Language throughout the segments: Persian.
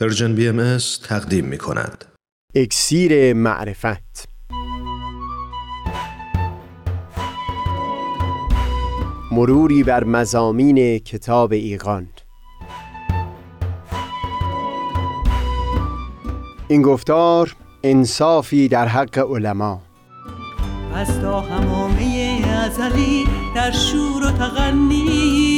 Persian BMS تقدیم می کند. اکسیر معرفت. مروری بر مضامین کتاب ایقان این گفتار انصافی در حق علما. از تا حمامه ازلی در شور و تغنیست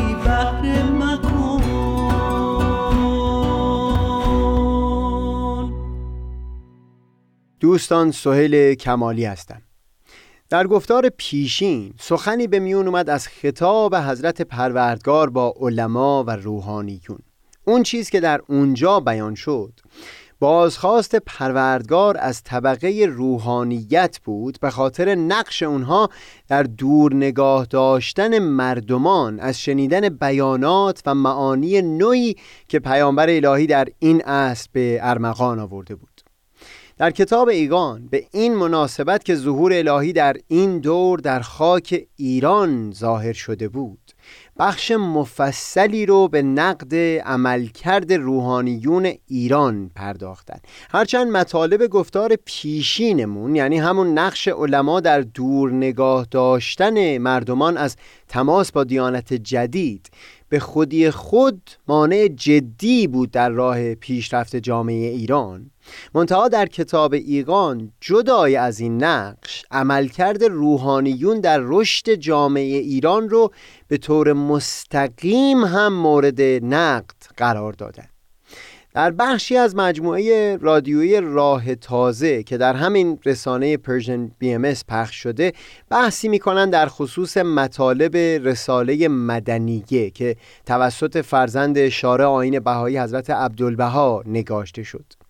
دوستان سهیل کمالی هستم. در گفتار پیشین سخنی به میون اومد از خطاب حضرت پروردگار با علما و روحانیون. اون چیز که در اونجا بیان شد بازخواست پروردگار از طبقه روحانیت بود به خاطر نقش اونها در دور نگاه داشتن مردمان از شنیدن بیانات و معانی نوعی که پیامبر الهی در این عصر به ارمغان آورده بود. در کتاب ایگان به این مناسبت که ظهور الهی در این دور در خاک ایران ظاهر شده بود بخش مفصلی رو به نقد عملکرد روحانیون ایران پرداختن هرچند مطالب گفتار پیشینمون یعنی همون نقش علما در دور نگاه داشتن مردمان از تماس با دیانت جدید به خودی خود مانع جدی بود در راه پیشرفت جامعه ایران. منتها در کتاب ایقان جدای از این نقش عملکرد روحانیون در رشد جامعه ایران رو به طور مستقیم هم مورد نقد قرار دادن در بخشی از مجموعه رادیویی راه تازه که در همین رسانه Persian BMS پخش شده بحثی می‌کنن در خصوص مطالب رساله مدنیه که توسط فرزند شارع آین بهایی حضرت عبدالبها نگاشته شد.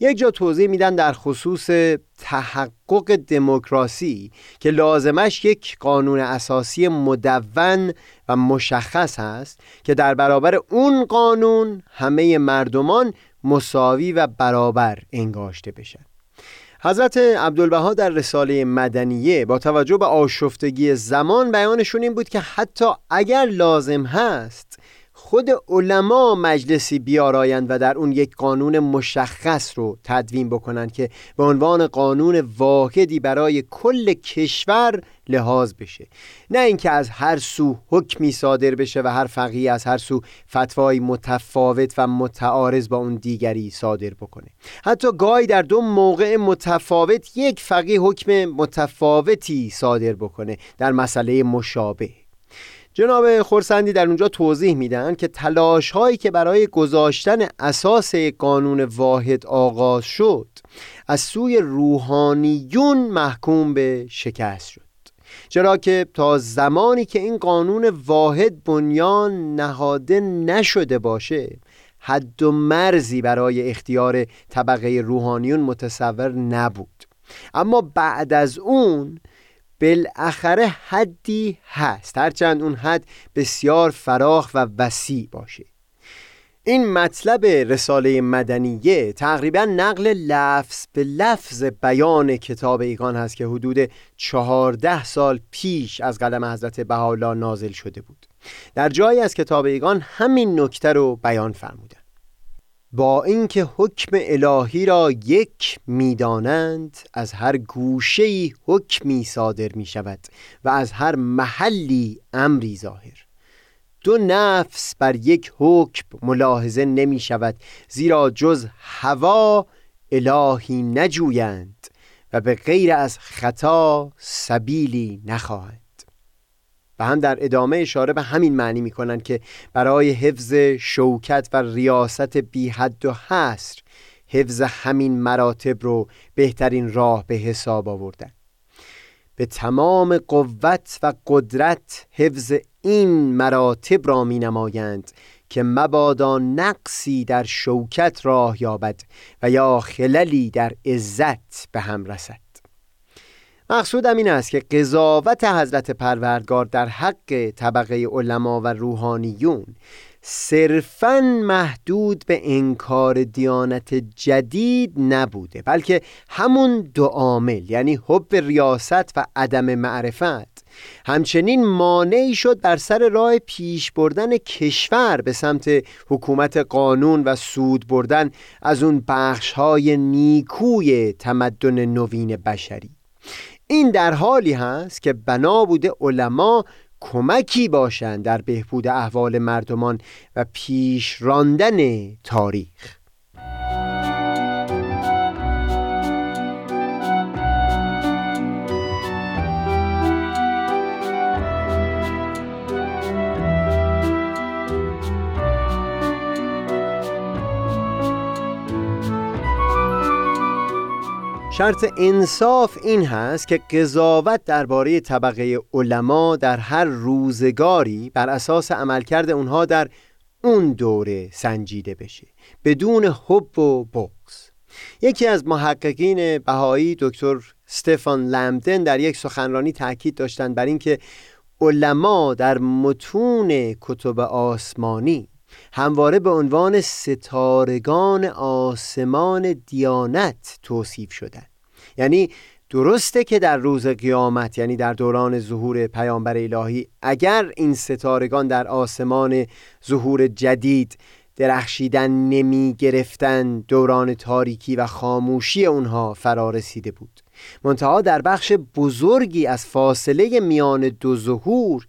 یک جا توضیح میدن در خصوص تحقق دموکراسی که لازمش یک قانون اساسی مدون و مشخص هست که در برابر اون قانون همه مردمان مساوی و برابر انگاشته بشن. حضرت عبدالبها در رساله مدنیه با توجه به آشفتگی زمان بیانشون این بود که حتی اگر لازم هست خود علما مجلسی بیارایند و در اون یک قانون مشخص رو تدوین بکنند که به عنوان قانون واحدی برای کل کشور لحاظ بشه. نه اینکه از هر سو حکمی صادر بشه و هر فقیه از هر سو فتوای متفاوت و متعارض با اون دیگری صادر بکنه. حتی گاهی در دو موقع متفاوت یک فقیه حکم متفاوتی صادر بکنه در مسئله مشابه. جناب خورسندی در اونجا توضیح میدن که تلاش هایی که برای گذاشتن اساس قانون واحد آغاز شد از سوی روحانیون محکوم به شکست شد. چرا که تا زمانی که این قانون واحد بنیان نهاده نشده باشه حد و مرزی برای اختیار طبقه روحانیون متصور نبود. اما بعد از اون بالاخره حدی هست. هرچند اون حد بسیار فراخ و وسیع باشه. این مطلب رساله مدنیه تقریبا نقل لفظ به لفظ بیان کتاب ایقان هست که حدود چهارده سال پیش از قلم حضرت بهاءالله نازل شده بود. در جایی از کتاب ایقان همین نکته رو بیان فرمودن. با اینکه حکم الهی را یک می‌دانند از هر گوشه‌ای حکمی صادر می شود و از هر محلی امری ظاهر. دو نفس بر یک حکم ملاحظه نمی شود زیرا جز هوا الهی نجویند و به غیر از خطا سبیلی نخواهند و هم در ادامه اشاره به همین معنی می کنند که برای حفظ شوکت و ریاست بی حد و حصر حفظ همین مراتب رو بهترین راه به حساب آوردن. به تمام قوت و قدرت حفظ این مراتب را می نمایند که مبادا نقصی در شوکت راه یابد و یا خللی در عزت به هم رسد. مقصودم این است که قضاوت حضرت پروردگار در حق طبقه علما و روحانیون صرفا محدود به انکار دیانت جدید نبوده بلکه همون دو عامل یعنی حب ریاست و عدم معرفت همچنین مانعی شد بر سر راه پیش بردن کشور به سمت حکومت قانون و سود بردن از اون بخش های نیکوی تمدن نوین بشری. این در حالی هست که بنا بوده علما کمکی باشند در بهبود احوال مردمان و پیش راندن تاریخ. شرط انصاف این هست که قضاوت درباره طبقه علما در هر روزگاری بر اساس عملکرد اونها در اون دوره سنجیده بشه بدون حب و بغز یکی از محققین بهایی دکتر استفان لمدن در یک سخنرانی تاکید داشتند بر اینکه علما در متون کتب آسمانی همواره به عنوان ستارگان آسمان دیانت توصیف شدن یعنی درسته که در روز قیامت یعنی در دوران ظهور پیامبر الهی اگر این ستارگان در آسمان ظهور جدید درخشیدن نمی گرفتن دوران تاریکی و خاموشی اونها فرا رسیده بود. منتها در بخش بزرگی از فاصله میان دو ظهور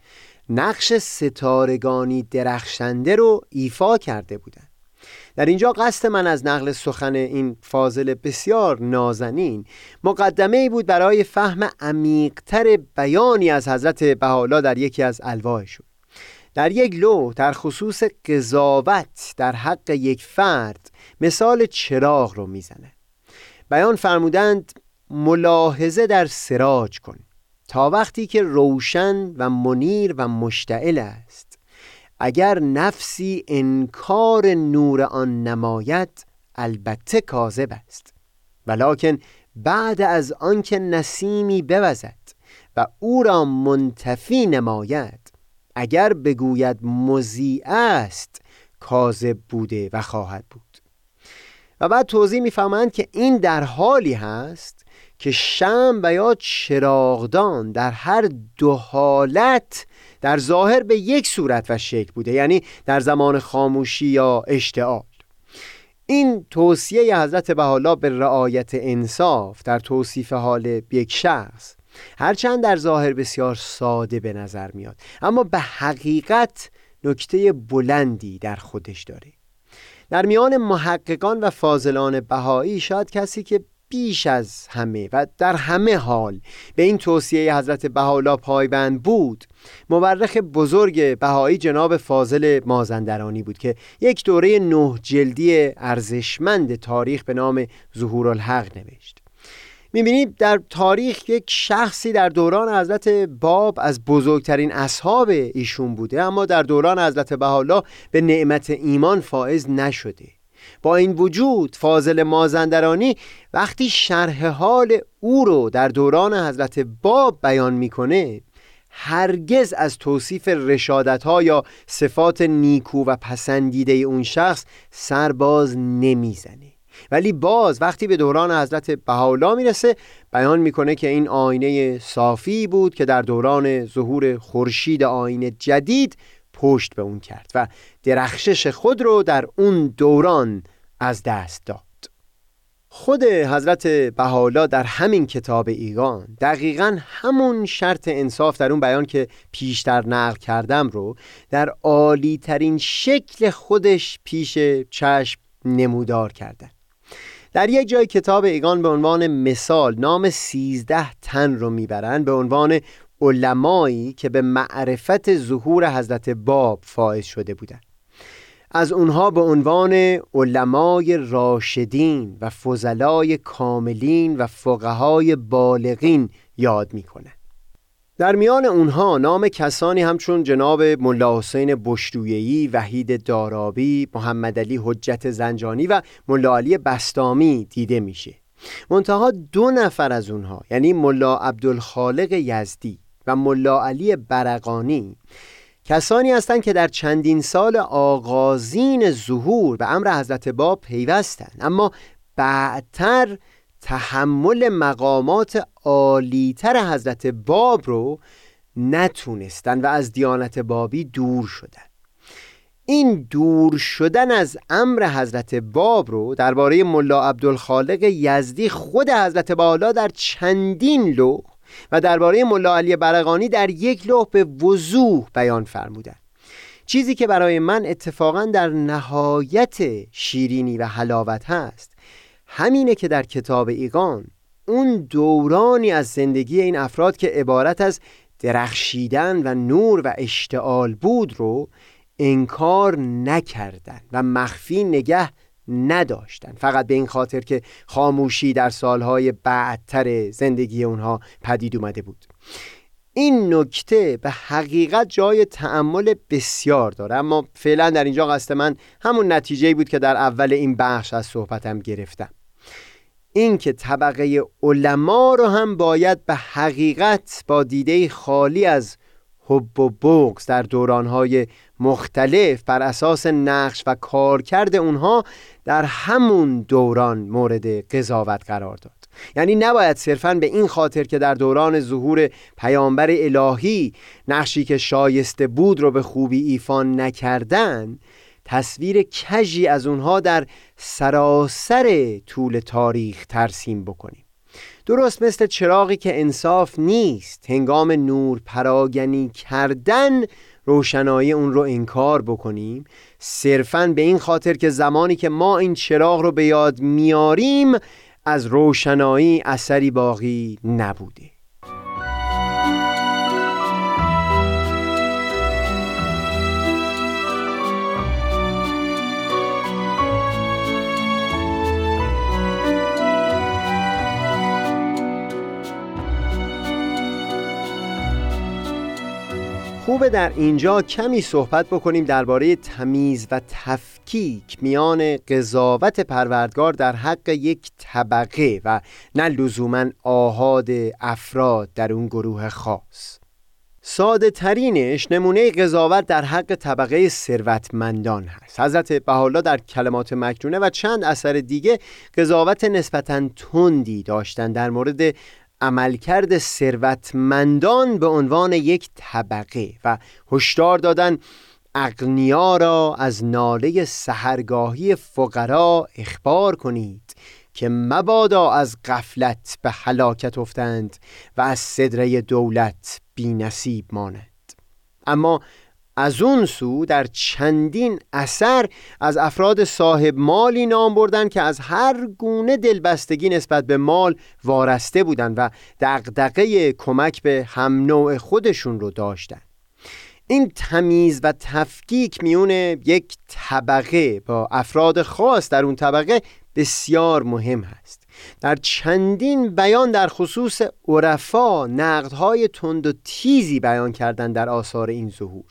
نقش ستارگانی درخشنده رو ایفا کرده بودند در اینجا قصد من از نقل سخن این فاضل بسیار نازنین مقدمه ای بود برای فهم عمیقتر بیانی از حضرت بحالا در یکی از الواحشون در یک لو در خصوص قضاوت در حق یک فرد مثال چراغ رو می‌زنه. بیان فرمودند ملاحظه در سراج کن. تا وقتی که روشن و منیر و مشتعل است. اگر نفسی انکار نور آن نماید البته کاذب است. ولکن بعد از آنکه نسیمی بوزد و او را منتفی نماید اگر بگوید مزیع است کاذب بوده و خواهد بود. و بعد توضیح می‌فهمند که این در حالی هست که شم و یا چراغدان در هر دو حالت در ظاهر به یک صورت و شکل بوده یعنی در زمان خاموشی یا اشتعال. این توصیه حضرت بحالا به رعایت انصاف در توصیف حال یک شخص هرچند در ظاهر بسیار ساده به نظر میاد اما به حقیقت نکته بلندی در خودش داره. در میان محققان و فاضلان بهایی شاید کسی که بیش از همه و در همه حال به این توصیه حضرت بهاءالله پایبند بود. مورخ بزرگ بهایی جناب فاضل مازندرانی بود که یک دوره نه جلدی ارزشمند تاریخ به نام ظهور الحق نوشت. می‌بینید در تاریخ یک شخصی در دوران حضرت باب از بزرگترین اصحاب ایشون بوده اما در دوران حضرت بهاءالله به نعمت ایمان فائز نشده. با این وجود فاضل مازندرانی وقتی شرح حال او رو در دوران حضرت باب بیان می‌کنه هرگز از توصیف رشادت ها یا صفات نیکو و پسندیده اون شخص سرباز نمی‌زنه. ولی باز وقتی به دوران حضرت بهاولا می‌رسه بیان می‌کنه که این آینه صافی بود که در دوران ظهور خورشید آینه جدید پشت به اون کرد و درخشش خود رو در اون دوران از دست داد. خود حضرت بهاءالله در همین کتاب ایگان دقیقا همون شرط انصاف در اون بیان که پیشتر نقل کردم رو در عالی ترین شکل خودش پیش چشم نمودار کردن در یک جای کتاب ایگان به عنوان مثال نام سیزده تن رو می‌برن به عنوان علمایی که به معرفت ظهور حضرت باب فائز شده بودند. از اونها به عنوان علمای راشدین و فضلای کاملین و فقهای بالغین یاد می‌کنه در میان اونها نام کسانی همچون جناب ملا حسین بشرویهی، وحید دارابی، محمد علی حجت زنجانی و ملا علی بستامی دیده میشه. منتها دو نفر از اونها یعنی ملا عبدالخالق یزدی و ملا علی برقانی. کسانی هستند که در چندین سال آغازین ظهور به امر حضرت باب پیوستند. اما بعدتر تحمل مقامات عالیتر حضرت باب رو نتونستن و از دیانت بابی دور شدن این دور شدن از امر حضرت باب رو درباره ملا عبدالخالق یزدی خود حضرت بالا در چندین لوح و درباره ملا علی برقانی در یک لوح به وضوح بیان فرمودن چیزی که برای من اتفاقا در نهایت شیرینی و حلاوت هست همینه که در کتاب ایقان اون دورانی از زندگی این افراد که عبارت از درخشیدن و نور و اشتعال بود رو انکار نکردن و مخفی نگه نداشتن. فقط به این خاطر که خاموشی در سالهای بعدتر زندگی اونها پدید اومده بود. این نکته به حقیقت جای تعمل بسیار داره اما فعلا در اینجا قصد من همون نتیجه بود که در اول این بخش از صحبتم گرفتم. اینکه طبقه علما رو هم باید به حقیقت با دیده خالی از حب و بغز در دورانهای مختلف بر اساس نقش و کارکرد اونها در همون دوران مورد قضاوت قرار داد. یعنی نباید صرفا به این خاطر که در دوران ظهور پیامبر الهی نقشی که شایسته بود رو به خوبی ایفان نکردن تصویر کجی از اونها در سراسر طول تاریخ ترسیم بکنیم. درست مثل چراغی که انصاف نیست. هنگام نور پراگنی کردن روشنایی اون رو انکار بکنیم. صرفا به این خاطر که زمانی که ما این چراغ رو به یاد میاریم از روشنایی اثری باقی نبوده. خوبه در اینجا کمی صحبت بکنیم درباره تمیز و تفکیک میان قضاوت پروردگار در حق یک طبقه و نه لزوما آهاد افراد در اون گروه خاص. ساده ترینش نمونه قضاوت در حق طبقه ثروتمندان هست. حضرت بحالا در کلمات مکنونه و چند اثر دیگه قضاوت نسبتا تندی داشتن در مورد عملکرد ثروتمندان به عنوان یک طبقه و هشدار دادن اغنیا را از ناله سهرگاهی فقرا اخبار کنید که مبادا از غفلت به هلاکت افتند و از صدره دولت بی نصیب ماند. اما از اون سو در چندین اثر از افراد صاحب مالی نام بردن که از هر گونه دلبستگی نسبت به مال وارسته بودند و دقدقه کمک به هم نوع خودشون رو داشتن. این تمیز و تفکیک میون یک طبقه با افراد خاص در اون طبقه بسیار مهم هست. در چندین بیان در خصوص عرفا نقدهای تند و تیزی بیان کردن در آثار این ظهور.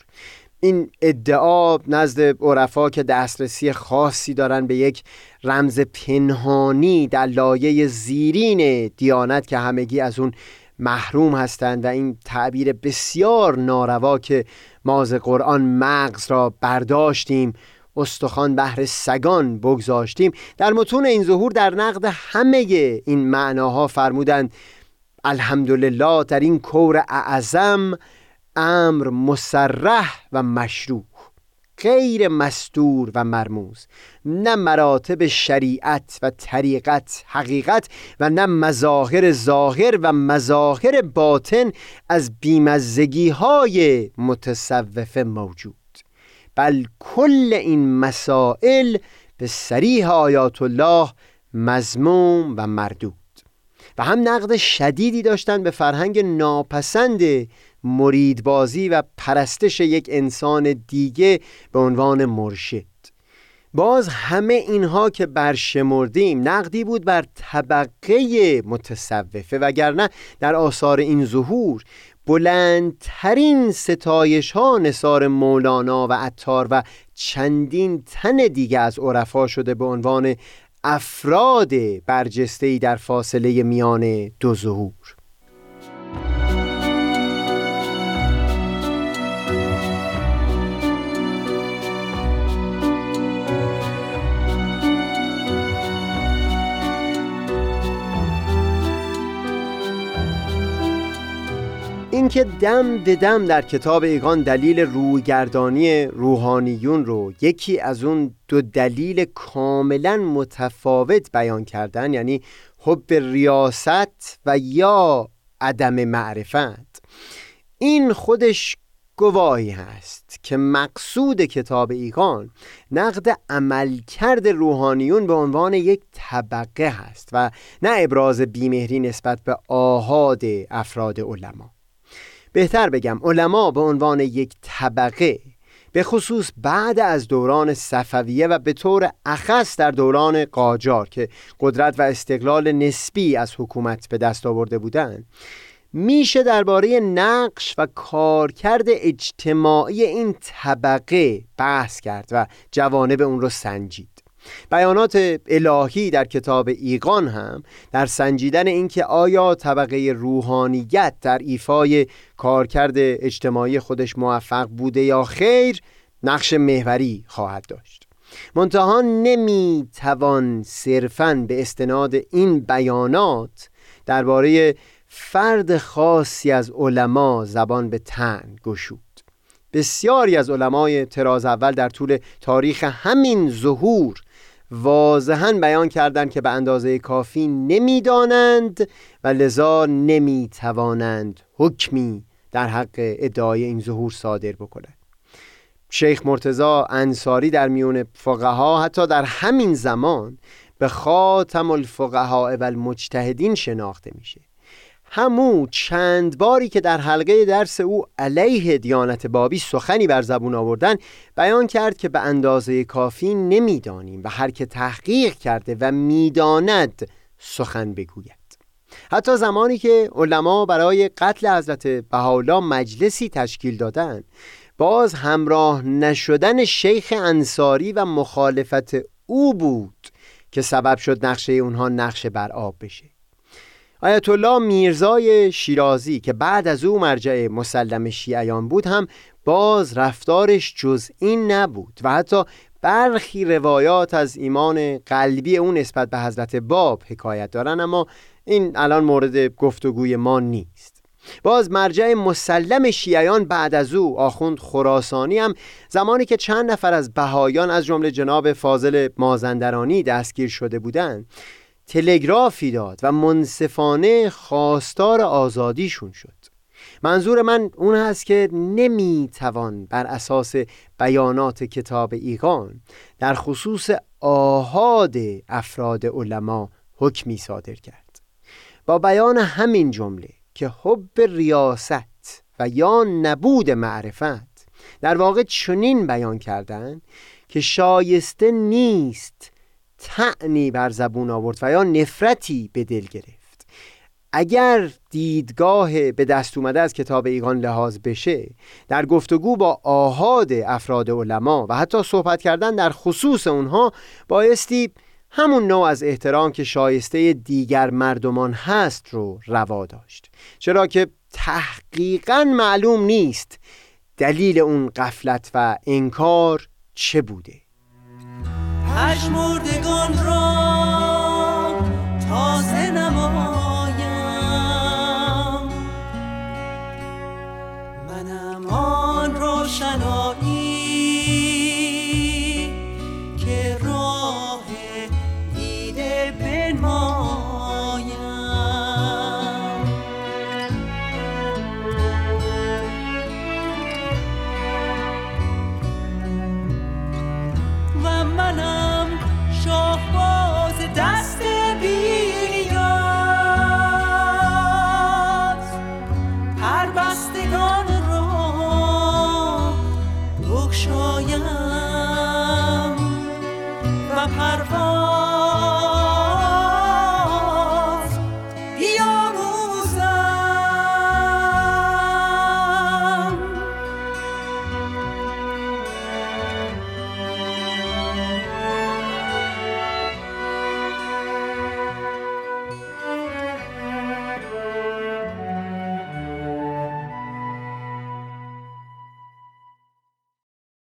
این ادعا نزد عرفا که دسترسی خاصی دارن به یک رمز پنهانی در لایه زیرین دیانت که همگی از اون محروم هستند و این تعبیر بسیار ناروا که ما قرآن مغز را برداشتیم استخوان بهر سگان بگذاشتیم. در متون این ظهور در نقد همه این معناها فرمودند الحمدلله در این کور اعظم امر مسرح و مشروع غیر مستور و مرموز نه مراتب شریعت و طریقت حقیقت و نه مظاهر ظاهر و مظاهر باطن از بیمزگی های متصوفه موجود. بل کل این مسائل به سریح آیات الله مزموم و مردود. و هم نقد شدیدی داشتن به فرهنگ ناپسند مریدبازی و پرستش یک انسان دیگه به عنوان مرشد. باز همه اینها که برشمردیم نقدی بود بر طبقه متصوفه وگرنه در آثار این ظهور بلندترین ستایش ها نصار مولانا و عطار و چندین تن دیگه از عرفا شده به عنوان افراد برجسته‌ای در فاصله میان دو ظهور. اینکه دم به دم در کتاب ایگان دلیل رویگردانی روحانیون رو یکی از اون دو دلیل کاملا متفاوت بیان کردن یعنی حب ریاست و یا عدم معرفت. این خودش گواهی هست که مقصود کتاب ایگان نقد عملکرد روحانیون به عنوان یک طبقه هست و نه ابراز بیمهری نسبت به آهاد افراد علما. بهتر بگم علما به عنوان یک طبقه به خصوص بعد از دوران صفویه و به طور اخص در دوران قاجار که قدرت و استقلال نسبی از حکومت به دست آورده بودند میشه درباره نقش و کارکرد اجتماعی این طبقه بحث کرد و جوانب اون رو سنجید. بیانات الهی در کتاب ایقان هم در سنجیدن اینکه آیا طبقه روحانیت در ایفای کارکرد اجتماعی خودش موفق بوده یا خیر نقش محوری خواهد داشت. منتها نمی توان صرفا به استناد این بیانات درباره فرد خاصی از علما زبان به تن گشود. بسیاری از علمای تراز اول در طول تاریخ همین ظهور واضحا بیان کردند که به اندازه کافی نمی‌دانند و لذا نمی‌توانند حکمی در حق ادعای این ظهور صادر بکنند. شیخ مرتزا انصاری در میون فقها حتی در همین زمان به خاتم الفقهاء و المجتهدین شناخته میشه. همو چند باری که در حلقه درس او علیه دیانت بابی سخنی بر زبون آوردن بیان کرد که به اندازه کافی نمی‌دانیم و هر که تحقیق کرده و می‌داند سخن بگوید. حتی زمانی که علما برای قتل حضرت بهاءالله مجلسی تشکیل دادند باز همراه نشدن شیخ انصاری و مخالفت او بود که سبب شد نقشه اونها نقش بر آب بشه. آیت الله میرزای شیرازی که بعد از او مرجع مسلم شیعیان بود هم باز رفتارش جز این نبود و حتی برخی روایات از ایمان قلبی اون نسبت به حضرت باب حکایت دارن اما این الان مورد گفتگوی ما نیست. باز مرجع مسلم شیعیان بعد از او آخوند خراسانی هم زمانی که چند نفر از بهایان از جمله جناب فاضل مازندرانی دستگیر شده بودند تلگرافی داد و منصفانه خواستار آزادیشون شد. منظور من اون هست که نمی‌توان بر اساس بیانات کتاب ایقان در خصوص آهاد افراد علما حکمی صادر کرد. با بیان همین جمله که حب ریاست و یا نبود معرفت در واقع چنین بیان کردن که شایسته نیست تعنی بر زبون آورد و یا نفرتی به دل گرفت. اگر دیدگاه به دست اومده از کتاب ایگان لحاظ بشه در گفتگو با آهاد افراد علما و حتی صحبت کردن در خصوص اونها بایستی همون نوع از احترام که شایسته دیگر مردمان هست رو روا داشت. چرا که تحقیقا معلوم نیست دلیل اون قفلت و انکار چه بوده. پشمردگان را تازه نمایم. منم آن روشنایی